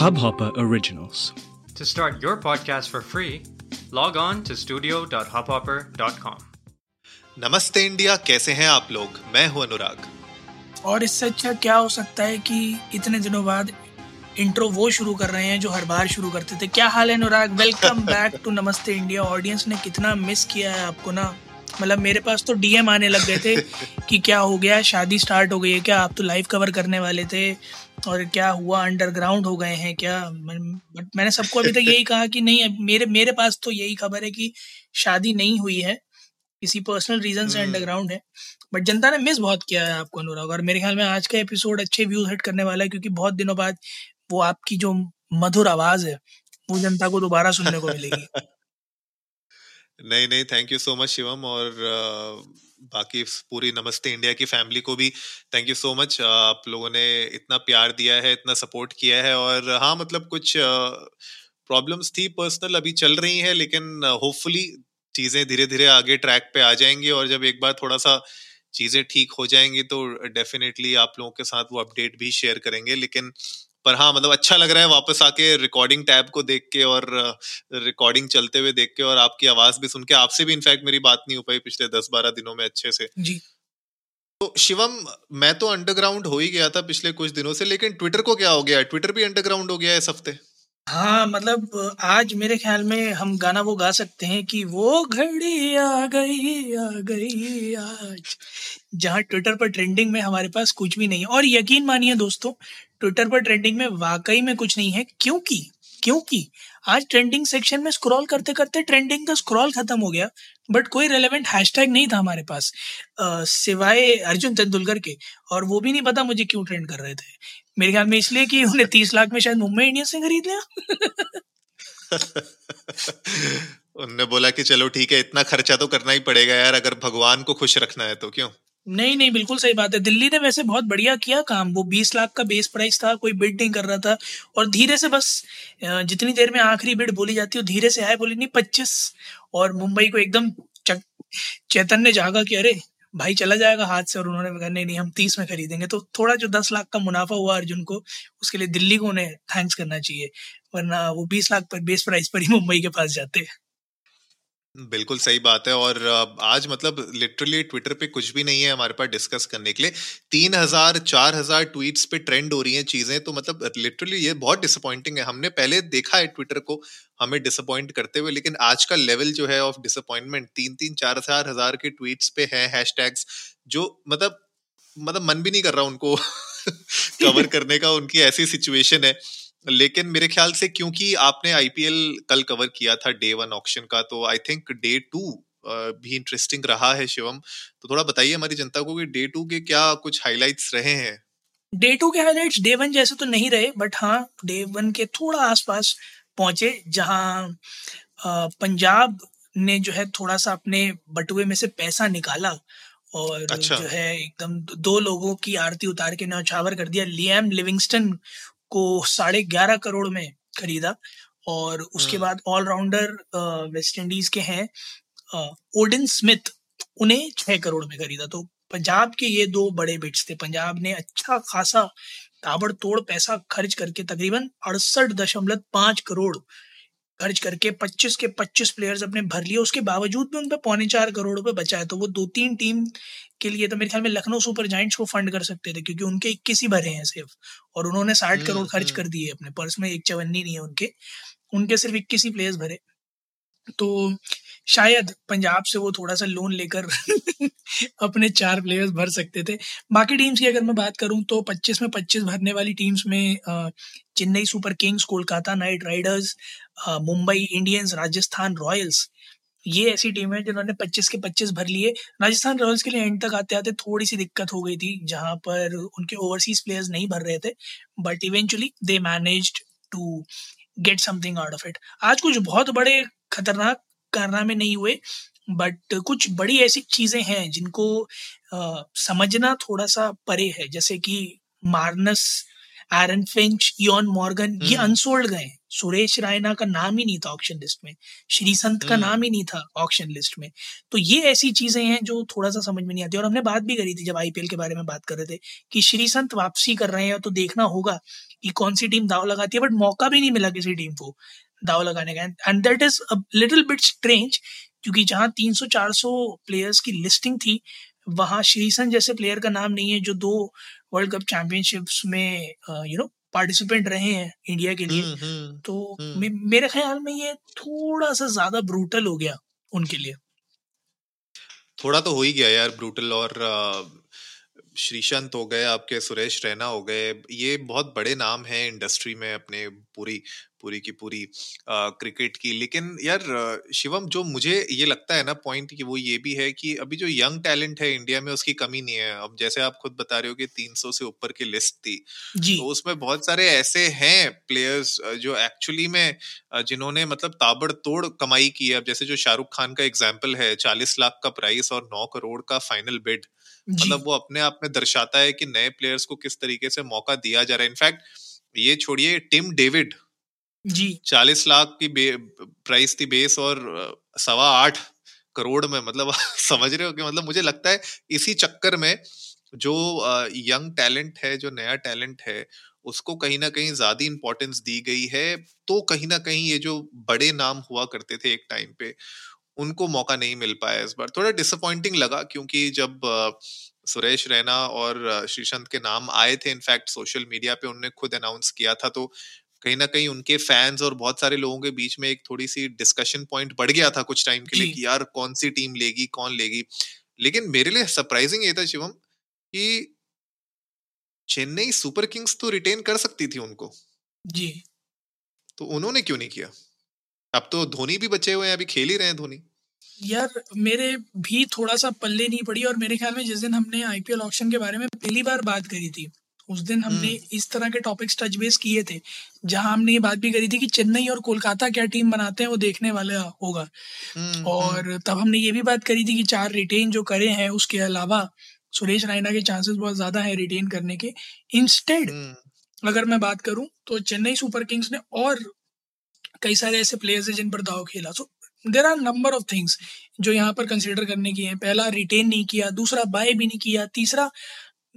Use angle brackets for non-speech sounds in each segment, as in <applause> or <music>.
Hubhopper Originals. To start your podcast for free, log on to studio.hubhopper.com. नमस्ते India कैसे हैं आप लोग? मैं हूँ अनुराग। और इससे अच्छा क्या हो सकता है कि इतने दिनों बाद इंट्रो वो शुरू कर रहे हैं जो हर बार शुरू करते थे। क्या हाल है Anurag? Welcome back to Namaste India. Audience ने कितना मिस किया है आपको ना? मतलब मेरे पास तो डीएम आने लग गए थे <laughs> कि क्या हो गया शादी स्टार्ट हो गई है क्या? आप तो लाइव कवर करने वाले थे और क्या हुआ? अंडरग्राउंड हो गए हैं क्या? बट मैंने सबको अभी तक यही कहा कि नहीं मेरे मेरे पास तो यही खबर है कि शादी नहीं हुई है। किसी पर्सनल रीजन से अंडरग्राउंड है। बट जनता ने मिस बहुत किया है आपको अनुराग। और मेरे ख्याल में आज का एपिसोड अच्छे व्यूज़ हिट करने वाला है क्योंकि बहुत दिनों बाद वो आपकी जो मधुर आवाज़ है वो जनता को दोबारा सुनने को मिलेगी। <laughs> नहीं नहीं thank you so much Shivam और uh, बाकी पूरी नमस्ते इंडिया की फैमिली को भी थैंक यू सो मच आप लोगों ने इतना प्यार दिया है इतना सपोर्ट किया है और हाँ मतलब कुछ प्रॉब्लम्स uh, थी पर्सनल अभी चल रही हैं लेकिन होपफुली uh, चीज़ें धीरे धीरे आगे ट्रैक पे आ जाएँगी और जब एक बार थोड़ा सा चीज़ें ठीक हो जाएँगी तो डेफिनेटली आप लोगों के साथ वो अपडेट भी शेयर करेंगे लेकिन पर हाँ मतलब अच्छा लग रहा है वापस आके रिकॉर्डिंग टैब को देख के और रिकॉर्डिंग चलते हुए देख के और आपकी आवाज़ भी सुन के। आपसे भी इनफैक्ट मेरी बात नहीं हो पाई पिछले दस बारह दिनों में अच्छे से। जी। तो शिवम मैं तो अंडरग्राउंड हो ही गया था पिछले कुछ दिनों से लेकिन ट्विटर को क्या हो गया? ट्विटर भी अंडरग्राउंड हो गया है इस हफ़्ते? हाँ मतलब आज मेरे ख्याल में हम गाना वो गा सकते हैं कि वो घड़ी आ गई आ गई आज। जहाँ ट्विटर पर ट्रेंडिंग में हमारे पास कुछ भी नहीं है। और यकीन मानिए दोस्तों ट्विटर पर ट्रेंडिंग में वाकई में कुछ नहीं है। क्योंकि क्योंकि आज ट्रेंडिंग सेक्शन में स्क्रॉल करते करते ट्रेंडिंग का स्क्रॉल खत्म हो गया बट कोई रेलेवेंट हैशटैग नहीं था हमारे पास। सिवाय अर्जुन तेंदुलकर के, और वो भी नहीं पता मुझे क्यों ट्रेंड कर रहे थे। मेरे ख्याल में इसलिए कि उन्हें तीस लाख में शायद मुंबई इंडियंस से खरीद लिया। <laughs> उनने बोला कि चलो ठीक है, इतना खर्चा तो करना ही पड़ेगा यार, अगर भगवान को खुश रखना है तो क्यों? नहीं नहीं, बिल्कुल सही बात है। दिल्ली ने वैसे बहुत बढ़िया किया काम। वो बीस लाख का बेस प्राइस था, कोई बिड नहीं कर रहा था। और धीरे से बस जितनी देर में आखिरी बिड बोली जाती है धीरे से आए, बोली नहीं, पच्चीस। और मुंबई को एकदम चैतन्य जागा कि, अरे, भाई चला जाएगा हाथ से। और उन्होंने कहा, नहीं नहीं, हम तीस में खरीदेंगे। तो थोड़ा जो दस लाख का मुनाफा हुआ अर्जुन को, उसके लिए दिल्ली को उन्हें थैंक्स करना चाहिए। वरना वो बीस लाख पर बेस प्राइस पर ही मुंबई के पास जाते हैं। बिल्कुल सही बात है और आज मतलब लिटरली ट्विटर पे कुछ भी नहीं है हमारे पास डिस्कस करने के लिए। तीन हज़ार, चार हज़ार ट्वीट्स पे ट्रेंड हो रही हैं चीज़ें तो मतलब लिटरली ये बहुत डिसअपॉइंटिंग है। हमने पहले देखा है ट्विटर को हमें डिसअपॉइंट करते हुए लेकिन आज का लेवल जो है ऑफ़ डिसअपॉइंटमेंट तीन तीन, चार चार हज़ार के ट्वीट्स पे है हैशटैग्स जो मतलब मतलब मन भी नहीं कर रहा उनको <laughs> कवर करने का। उनकी ऐसी सिचुएशन है। लेकिन मेरे ख्याल से क्योंकि आपने आईपीएल कल कवर किया था डे वन ऑक्शन का तो आई थिंक डे टू भी इंटरेस्टिंग रहा है शिवम। तो थोड़ा बताइए हमारी जनता को कि डे टू के क्या कुछ हाइलाइट्स रहे हैं? डे टू के हाइलाइट्स डे वन जैसे तो नहीं रहे बट हाँ डे वन के थोड़ा आसपास पहुँचे जहाँ पंजाब ने जो है थोड़ा सा अपने बटुए में से पैसा निकाला और अच्छा। जो है एकदम दो लोगों की आरती उतार के नौछावर कर दिया। लियम लिविंगस्टन को साढ़े ग्यारह करोड़ में खरीदा और उसके हम्म। बाद ऑलराउंडर वेस्ट इंडीज के हैं ओडिन स्मिथ उन्हें छह करोड़ में खरीदा तो पंजाब के ये दो बड़े बिट्स थे पंजाब ने अच्छा खासा ताबड़तोड़ पैसा खर्च करके तकरीबन अड़सठ दशमलव पाँच करोड़ खर्च करके 25 के 25 प्लेयर्स अपने भर लिए उसके बावजूद भी उन पर पौने चार करोड़ रुपए बचा है। तो वो दो तीन टीम के लिए तो मेरे ख्याल में लखनऊ सुपर जाइंट्स को फंड कर सकते थे क्योंकि उनके इक्कीस ही भरे हैं सिर्फ़ और उन्होंने साठ हम्म, करोड़ खर्च कर हम्म। दिए अपने पर्स में एक चवन्नी नहीं है उनके। उनके सिर्फ़ इक्कीस ही प्लेयर्स भरे। तो शायद पंजाब से वो थोड़ा सा लोन लेकर अपने चार प्लेयर्स भर सकते थे। बाकी टीम्स की अगर मैं बात करूँ तो 25 में 25 भरने वाली टीम्स में Chennai Super Kings, Kolkata Knight Riders Mumbai Indians, Rajasthan Royals, ये ऐसी टीम है जिन्होंने 25 के 25 भर लिए। राजस्थान रॉयल्स के लिए एंड तक आते आते थोड़ी सी दिक्कत हो गई थी, जहाँ पर उनके ओवरसीज प्लेयर्स नहीं भर रहे थे but eventually they manage to get something out of it आज कुछ बहुत बड़े खतरनाक कारनामे नहीं हुए बट कुछ बड़ी ऐसी चीज़ें हैं जिनको आ, समझना थोड़ा सा परे है। जैसे कि Marnus Aaron Finch Eoin Morgan ये अनसोल्ड हम्म। गए सुरेश रायना का नाम ही नहीं था ऑक्शन लिस्ट में। श्री संत का नाम ही नहीं था ऑक्शन लिस्ट में। तो ये ऐसी चीज़ें हैं जो थोड़ा सा समझ में नहीं आती। और हमने बात भी करी थी जब आईपीएल के बारे में बात कर रहे थे कि श्री संत वापसी कर रहे हैं तो देखना होगा कि कौन सी टीम दाव लगाती है बट मौका भी नहीं मिला किसी टीम को दाव लगाने का। And that is a little bit strange क्योंकि जहाँ 300-400 प्लेयर्स की लिस्टिंग थी वहाँ श्रीसन जैसे प्लेयर का नाम नहीं है जो दो वर्ल्ड कप चैंपियनशिप्स में यू नो पार्टिसिपेंट रहे हैं इंडिया के लिए। हम्म हम्म तो हम्म। मे, मेरे ख्याल में ये थोड़ा सा ज़्यादा ब्रूटल हो गया उनके लिए। थोड़ा तो हो ही गया यार ब्रूटल और श्रीशंत हो गए आपके सुरेश रैना हो गए ये बहुत बड़े नाम हैं इंडस्ट्री में अपने पूरी पूरी की पूरी क्रिकेट की। लेकिन यार शिवम जो मुझे ये लगता है ना पॉइंट कि वो ये भी है कि अभी जो यंग टैलेंट है इंडिया में उसकी कमी नहीं है। अब जैसे आप खुद बता रहे हो कि 300 से ऊपर की लिस्ट थी जी। तो उसमें बहुत सारे ऐसे हैं प्लेयर्स जो एक्चुअली में जिन्होंने मतलब ताबड़तोड़ कमाई की है। अब जैसे जो शाहरुख खान का एग्ज़ाम्पल है चालीस लाख का प्राइस और नौ करोड़ का फाइनल बिड मतलब वो अपने आप में दर्शाता है कि नए प्लेयर्स को किस तरीके से मौका दिया जा रहा है। इनफैक्ट ये छोड़िए टिम डेविड जी। चालीस लाख की प्राइस थी बेस और सवा आठ करोड़ में मतलब <laughs> समझ रहे हो कि मतलब मुझे लगता है इसी चक्कर में जो यंग टैलेंट है, जो नया टैलेंट है, उसको कहीं ना कहीं ज़्यादा इंपॉर्टेंस दी गई है। तो कहीं ना कहीं ये जो बड़े नाम हुआ करते थे एक टाइम पे, उनको मौका नहीं मिल पाया इस बार। थोड़ा डिसअपॉइंटिंग लगा क्योंकि जब सुरेश रैना और श्रीशंत के नाम आए थे इनफैक्ट सोशल मीडिया पे उन्होंने खुद अनाउंस किया था तो कहीं ना कहीं उनके फैंस और बहुत सारे लोगों के बीच में एक थोड़ी सी डिस्कशन पॉइंट बढ़ गया था कुछ टाइम के लिए कि यार कौन सी टीम लेगी कौन लेगी। लेकिन मेरे लिए सरप्राइजिंग ये था शिवम कि चेन्नई सुपर किंग्स तो रिटेन कर सकती थी उनको। जी। तो उन्होंने क्यों नहीं किया? अब तो धोनी भी बचे हुए हैं अभी खेल ही रहे हैं धोनी। यार मेरे भी थोड़ा सा पल्ले नहीं पड़ी और मेरे ख्याल में जिस दिन हमने आईपीएल ऑक्शन के बारे में पहली बार बात करी थी उस दिन हमने हम्म। इस तरह के टॉपिक्स टच बेस किए थे जहाँ हमने ये बात भी करी थी कि चेन्नई और कोलकाता क्या टीम बनाते हैं वो देखने वाला होगा। हम्म हम्म। और तब हमने ये भी बात करी थी कि चार रिटेन जो करे हैं उसके अलावा सुरेश रायना के चांसेस बहुत ज़्यादा हैं रिटेन करने के। Instead hmm. अगर मैं बात करूँ तो चेन्नई सुपर किंग्स ने और कई सारे ऐसे प्लेयर्स हैं जिन पर दाव खेला। So there are number of things जो यहाँ पर कंसिडर करने की हैं। पहला रिटेन नहीं किया दूसरा बाय भी नहीं किया तीसरा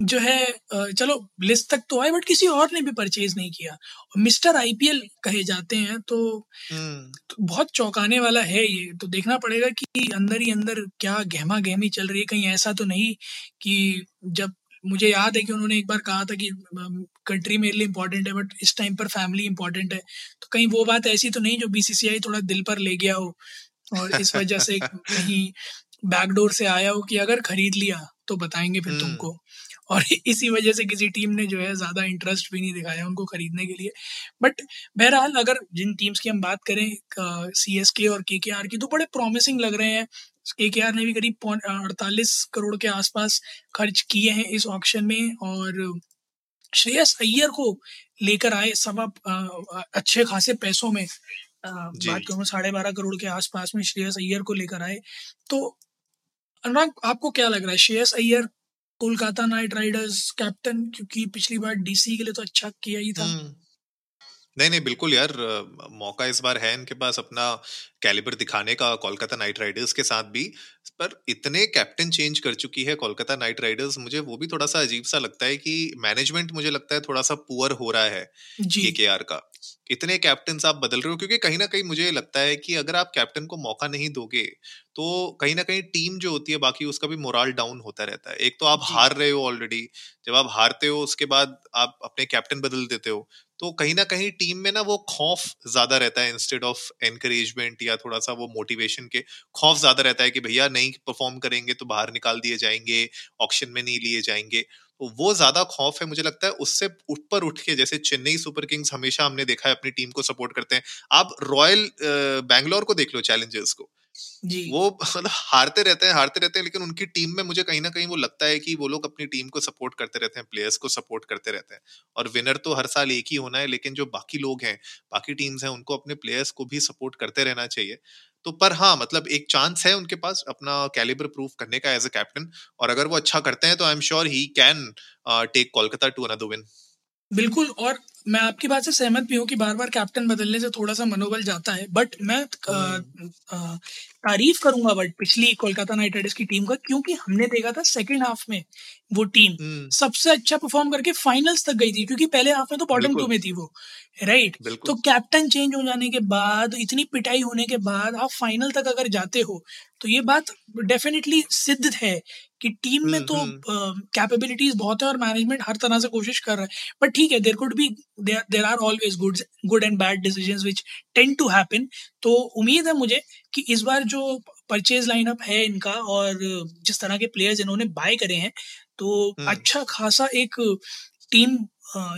जो है चलो लिस्ट तक तो आए बट किसी और ने भी परचेज नहीं किया। और मिस्टर आईपीएल कहे जाते हैं तो, हम्म। तो बहुत चौंकाने वाला है ये। तो देखना पड़ेगा कि अंदर ही अंदर क्या गहमा गहमी चल रही है। कहीं ऐसा तो नहीं कि जब मुझे याद है कि उन्होंने एक बार कहा था कि कंट्री मेरे लिए इम्पोर्टेंट है बट इस टाइम पर फैमिली इम्पोर्टेंट है। तो कहीं वो बात ऐसी तो नहीं जो बीसीसीआई थोड़ा दिल पर ले गया हो और इस वजह से <laughs> कहीं बैकडोर से आया हो कि अगर खरीद लिया तो बताएँगे फिर हम्म। तुमको। और इसी वजह से किसी टीम ने जो है ज़्यादा इंटरेस्ट भी नहीं दिखाया उनको खरीदने के लिए। बट बहरहाल अगर जिन टीम्स की हम बात करें सी एस के और के के आर की तो बड़े प्रॉमिसिंग लग रहे हैं। के के आर ने भी करीब अड़तालीस करोड़ के आसपास खर्च किए हैं इस ऑक्शन में और श्रेयस अय्यर को लेकर आए सब आप, अच्छे खासे पैसों में। बात करूँ साढ़े बारह करोड़ के आसपास में श्रेयस अय्यर को लेकर आए। तो अनुराग आपको क्या लग रहा है? Shreyas Iyer Kolkata Knight Riders captain, क्योंकि पिछली बार डीसी के लिए तो अच्छा किया ही था। हम्म। नहीं नहीं बिल्कुल यार मौका इस बार है इनके पास अपना कैलिबर दिखाने का कोलकाता नाइट राइडर्स के साथ भी। पर इतने कैप्टन चेंज कर चुकी है कोलकाता नाइट राइडर्स मुझे वो भी थोड़ा सा अजीब सा लगता है कि मैनेजमेंट मुझे लगता है थोड़ा सा पुअर हो रहा है जी। केकेआर का। इतने कैप्टन आप बदल रहे हो क्योंकि कहीं ना कहीं मुझे लगता है कि अगर आप कैप्टन को मौका नहीं दोगे तो कहीं ना कहीं टीम जो होती है बाकी उसका भी मोरल डाउन होता रहता है। एक तो आप हार रहे हो ऑलरेडी जब आप हारते हो उसके बाद आप अपने कैप्टन बदल देते हो तो कहीं ना कहीं टीम में ना वो खौफ ज़्यादा रहता है इंस्टेड ऑफ़ एनकरेजमेंट या थोड़ा सा वो मोटिवेशन के खौफ ज़्यादा रहता है कि भैया नहीं परफॉर्म करेंगे तो बाहर निकाल दिए जाएँगे ऑक्शन में नहीं लिए जाएँगे। तो वो ज़्यादा खौफ है मुझे लगता है उससे ऊपर उठ के जैसे चेन्नई सुपर किंग्स हमेशा हमने देखा है अपनी टीम को सपोर्ट करते हैं। आप रॉयल बैंगलोर को देख लो चैलेंजर्स को। जी। वो मतलब हारते रहते हैं हारते रहते हैं लेकिन उनकी टीम में मुझे कहीं ना कहीं वो लगता है कि वो लोग अपनी टीम को सपोर्ट करते रहते हैं प्लेयर्स को सपोर्ट करते रहते हैं। और विनर तो हर साल एक ही होना है लेकिन जो बाकी लोग हैं बाकी टीम्स हैं उनको अपने प्लेयर्स को भी सपोर्ट करते रहना चाहिए। तो पर हाँ मतलब एक चांस है उनके पास अपना कैलिबर प्रूफ करने का एज अ कैप्टन और अगर वो अच्छा करते हैं तो I am sure he can take Kolkata to another win बिल्कुल और मैं आपकी बात से सहमत भी हूँ कि बार बार कैप्टन बदलने से थोड़ा सा मनोबल जाता है बट मैं हम्म। तारीफ़ करूँगा बट पिछली कोलकाता नाइट राइडर्स की टीम का क्योंकि हमने देखा था सेकंड हाफ़ में वो टीम हम्म। सबसे अच्छा परफॉर्म करके फाइनल्स तक गई थी क्योंकि पहले हाफ़ में तो बॉटम टू में थी वो राइट तो कैप्टन चेंज हो जाने के बाद इतनी पिटाई होने के बाद आप फाइनल तक अगर जाते हो तो ये बात डेफिनेटली सिद्ध है कि टीम में तो कैपेबिलिटीज हम्म, हम्म। बहुत है और मैनेजमेंट हर तरह से कोशिश कर रहा है बट ठीक है there could be there are always good good and bad decision which tend to happen तो उम्मीद है मुझे कि इस बार जो परचेज लाइनअप है इनका और जिस तरह के प्लेयर्स इन्होंने बाय करे हैं तो हम्म। अच्छा खासा एक टीम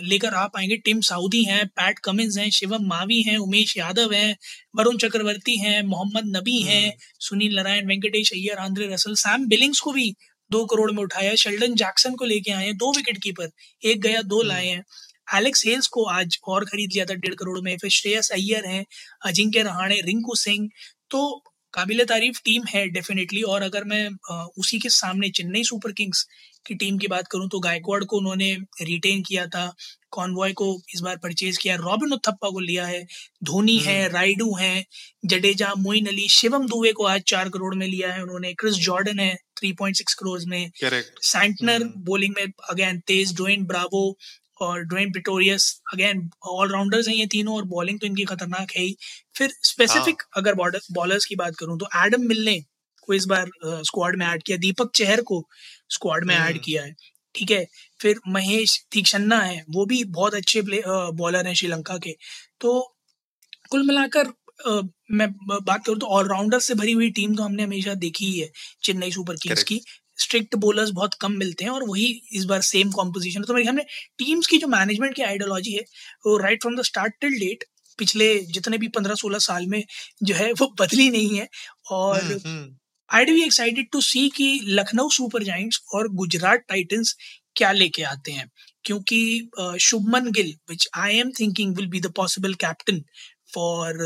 लेकर आ पाएँगे टीम साउदी हैं पैट कमिंस हैं शिवम मावी हैं उमेश यादव हैं वरुण चक्रवर्ती हैं मोहम्मद नबी हैं Sunil Narine Venkatesh Iyer Andre Russell Sam Billings को भी दो करोड़ में उठाया शेल्डन जैक्सन को लेके आए हैं दो विकेट कीपर एक गया दो हम्म। लाए हैं एलेक्स हेल्स को आज और खरीद लिया था डेढ़ करोड़ में फिर श्रेयस अय्यर हैं अजिंक्य रहाणे रिंकू सिंह तो काबिल तारीफ़ टीम है डेफिनेटली और अगर मैं उसी के सामने चेन्नई सुपर किंग्स की टीम की बात करूँ तो गायकवाड़ को उन्होंने रिटेन किया था कॉन्वॉय को इस बार परचेज किया रॉबिन उत्थप्पा को लिया है धोनी है हम्म। राइडू है जडेजा मोइन अली शिवम दुबे को आज चार करोड़ में लिया है उन्होंने क्रिस जॉर्डन है थ्री पॉइंट सिक्स करोड़ में सैंटनर बोलिंग में अगेन तेज डोइन ब्रावो और ड्वेन पिटोरियस अगेन ऑलराउंडर्स हैं ये तीनों और बॉलिंग तो इनकी खतरनाक है ही। फिर स्पेसिफिक हाँ. अगर बॉलर्स की बात करूँ तो एडम मिलने को इस बार स्क्वाड में ऐड किया। दीपक चहर को स्क्वाड में ऐड हम्म। किया है। ठीक है? फिर महेश तीक्षन्ना है वो भी बहुत अच्छे प्ले बॉलर हैं श्रीलंका के। तो कुल मिलाकर मैं बात करूँ तो ऑलराउंडर से भरी हुई टीम तो हमने हमेशा देखी ही है चेन्नई सुपर किंग्स की। स्ट्रिक्ट बोलर्स बहुत कम मिलते हैं और वही इस बार सेम कॉम्पोजिशन है। तो मेरे ख्याल में टीम्स की जो मैनेजमेंट की आइडियोलॉजी है वो right from the start till date पिछले जितने भी पंद्रह सोलह साल में जो है वो बदली नहीं है और I'd excited to see कि लखनऊ सुपर जाइंट्स और गुजरात टाइटन्स क्या लेके आते हैं। क्योंकि Shubman Gill which I am thinking will be the possible captain for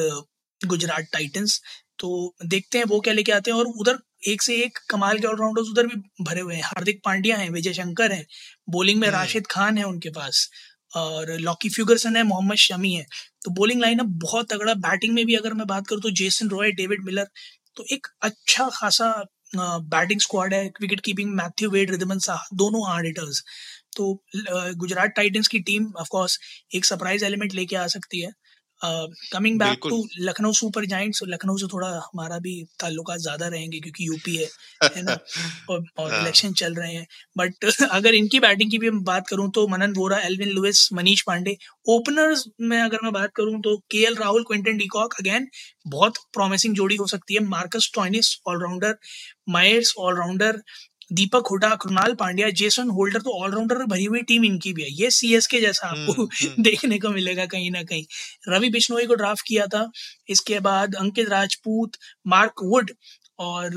Gujarat Titans. तो देखते हैं वो क्या लेके आते हैं और उधर एक से एक कमाल के ऑलराउंडर्स उधर भी भरे हुए हैं। हार्दिक पांड्या हैं विजय शंकर हैं बॉलिंग में हम्म। राशिद खान है उनके पास और लॉकी फ्यूगरसन है मोहम्मद शमी है। तो बॉलिंग लाइनअप बहुत तगड़ा। बैटिंग में भी अगर मैं बात करूँ तो जेसन रॉय डेविड मिलर तो एक अच्छा खासा बैटिंग स्क्वाड है। Wicket keeping Matthew Wade Wriddhiman Saha दोनों हार्ड हिटर्स तो गुजरात टाइटन्स की टीम ऑफ़ कोर्स एक सरप्राइज़ एलिमेंट लेके आ सकती है। Coming back to Lucknow Super Giants Lucknow से थोड़ा हमारा भी ताल्लुक ज़्यादा रहेंगे क्योंकि यूपी है है ना? <laughs> और, और इलेक्शन हाँ। चल रहे हैं। बट <laughs> अगर इनकी बैटिंग की भी मैं बात करूँ तो Manan Vohra Evin Lewis Manish Pandey openers में अगर मैं बात करूँ तो K L Rahul Quinton de Kock again बहुत प्रॉमिसिंग जोड़ी हो सकती है। Marcus Stoinis allrounder Mayers allrounder Deepak Hooda Krunal Pandya Jason Holder तो ऑलराउंडर भरी हुई टीम इनकी भी है। ये सी एस के जैसा आपको हम्म, हम्म। देखने को मिलेगा कहीं ना कहीं। रवि बिश्नोई को ड्राफ्ट किया था। इसके बाद अंकित राजपूत मार्क वुड और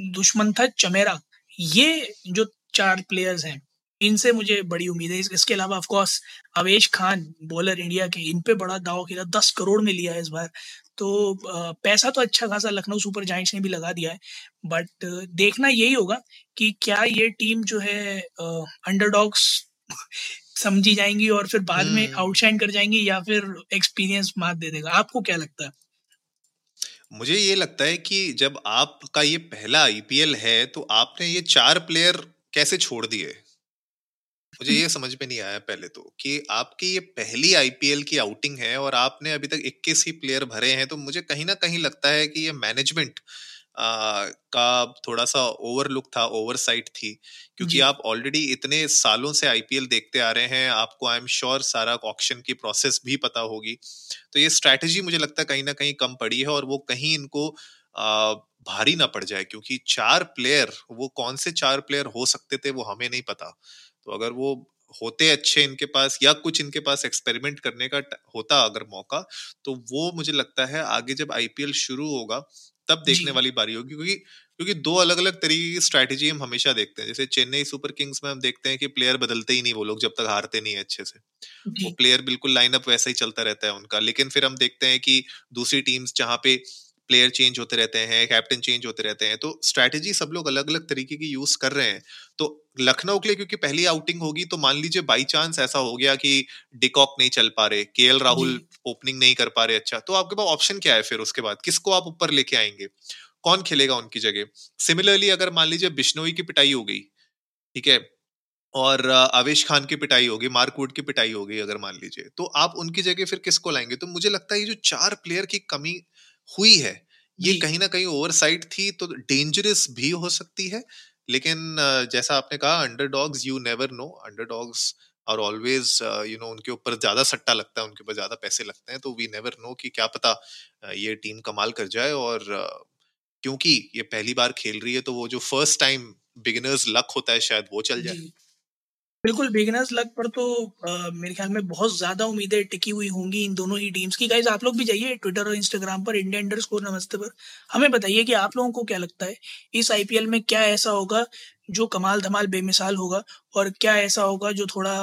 दुश्मन था चमेरा। ये जो चार प्लेयर्स हैं इनसे मुझे बड़ी उम्मीद है। इसके अलावा of course Avesh Khan bowler India के इन पे बड़ा दाव खेला दस करोड़ में लिया है इस बार। तो पैसा तो अच्छा खासा लखनऊ सुपर जाइंट्स ने भी लगा दिया है। बट देखना यही होगा कि क्या ये टीम जो है अंडरडॉग्स समझी जाएँगी और फिर बाद में आउटशाइन हम्म। कर जाएँगी या फिर एक्सपीरियंस मात दे देगा। आपको क्या लगता है? मुझे ये लगता है कि जब आपका ये पहला आईपीएल है तो आपने ये चार प्लेयर कैसे छोड़ दिए? मुझे ये समझ में नहीं आया पहले तो कि आपकी ये पहली आईपीएल की आउटिंग है और आपने अभी तक 21 ही प्लेयर भरे हैं तो मुझे कहीं ना कहीं लगता है कि ये मैनेजमेंट का थोड़ा सा ओवरलुक था ओवरसाइट थी क्योंकि आप ऑलरेडी इतने सालों से आईपीएल देखते आ रहे हैं आपको आई एम श्योर सारा ऑक्शन की प्रोसेस भी पता होगी तो ये स्ट्रैटेजी मुझे लगता है कहीं ना कहीं कम पड़ी है और वो कहीं इनको आ, भारी ना पड़ जाए क्योंकि चार प्लेयर वो कौन से चार प्लेयर हो सकते थे वो हमें नहीं पता तो अगर वो होते अच्छे इनके पास या कुछ इनके पास एक्सपेरिमेंट करने का होता अगर मौका तो वो मुझे लगता है आगे जब आईपीएल शुरू होगा तब देखने वाली बारी होगी क्योंकि क्योंकि दो अलग अलग तरीके की स्ट्रैटेजी हम हमेशा देखते हैं। जैसे चेन्नई सुपर किंग्स में हम देखते हैं कि प्लेयर बदलते ही नहीं वो लोग जब तक हारते नहीं है अच्छे से। वो प्लेयर बिल्कुल लाइनअप वैसा ही चलता रहता है उनका। लेकिन फिर हम देखते हैं कि दूसरी टीम्स जहाँ पे प्लेयर चेंज होते रहते हैं कैप्टन चेंज होते रहते हैं तो स्ट्रैटेजी सब लोग अलग अलग तरीके की यूज़ कर रहे हैं। तो लखनऊ के लिए क्योंकि पहली आउटिंग होगी तो मान लीजिए बाई चांस ऐसा हो गया कि डिकॉक नहीं चल पा रहे के राहुल ओपनिंग नहीं कर पा रहे अच्छा तो आपके पास ऑप्शन क्या है फिर उसके बाद? किसको आप ऊपर लेके आएँगे? कौन खेलेगा उनकी जगह? सिमिलरली अगर मान लीजिए बिश्नोई की पिटाई हो गई ठीक है और आवेश खान की पिटाई होगी मार्कवुड की पिटाई होगी अगर मान लीजिए तो आप उनकी जगह फिर किसको लाएँगे? तो मुझे लगता है ये जो चार प्लेयर की कमी हुई है। ये कहीं ना कहीं ओवरसाइट थी तो डेंजरस भी हो सकती है लेकिन जैसा आपने कहा underdogs you never know underdogs और ऑलवेज यू नो उनके ऊपर ज़्यादा सट्टा लगता है उनके ऊपर ज़्यादा पैसे लगते हैं तो वी नेवर नो कि क्या पता ये टीम कमाल कर जाए और क्योंकि ये पहली बार खेल रही है तो वो जो फ़र्स्ट टाइम बिगिनर्स लक होता है शायद वो चल जाए। बिल्कुल बिगिनर्स लग पर तो आ, मेरे ख्याल में बहुत ज़्यादा उम्मीदें टिकी हुई होंगी इन दोनों ही टीम्स की। गाइज़ आप लोग भी जाइए ट्विटर और इंस्टाग्राम पर इंडिया अंडर स्कोर नमस्ते पर। हमें बताइए कि आप लोगों को क्या लगता है इस आईपीएल में क्या ऐसा होगा जो कमाल धमाल बेमिसाल होगा और क्या ऐसा होगा जो थोड़ा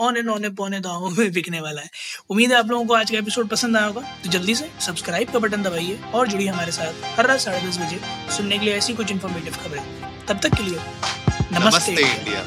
ऑन एंड ऑन पौने दावों में बिकने वाला है। उम्मीद है आप लोगों को आज का एपिसोड पसंद आया होगा। तो जल्दी से सब्सक्राइब का बटन दबाइए और जुड़िए हमारे साथ हर रात साढ़े दस बजे सुनने के लिए ऐसी कुछ इन्फॉर्मेटिव खबरें। तब तक के लिए नमस्ते, नमस्ते इंडिया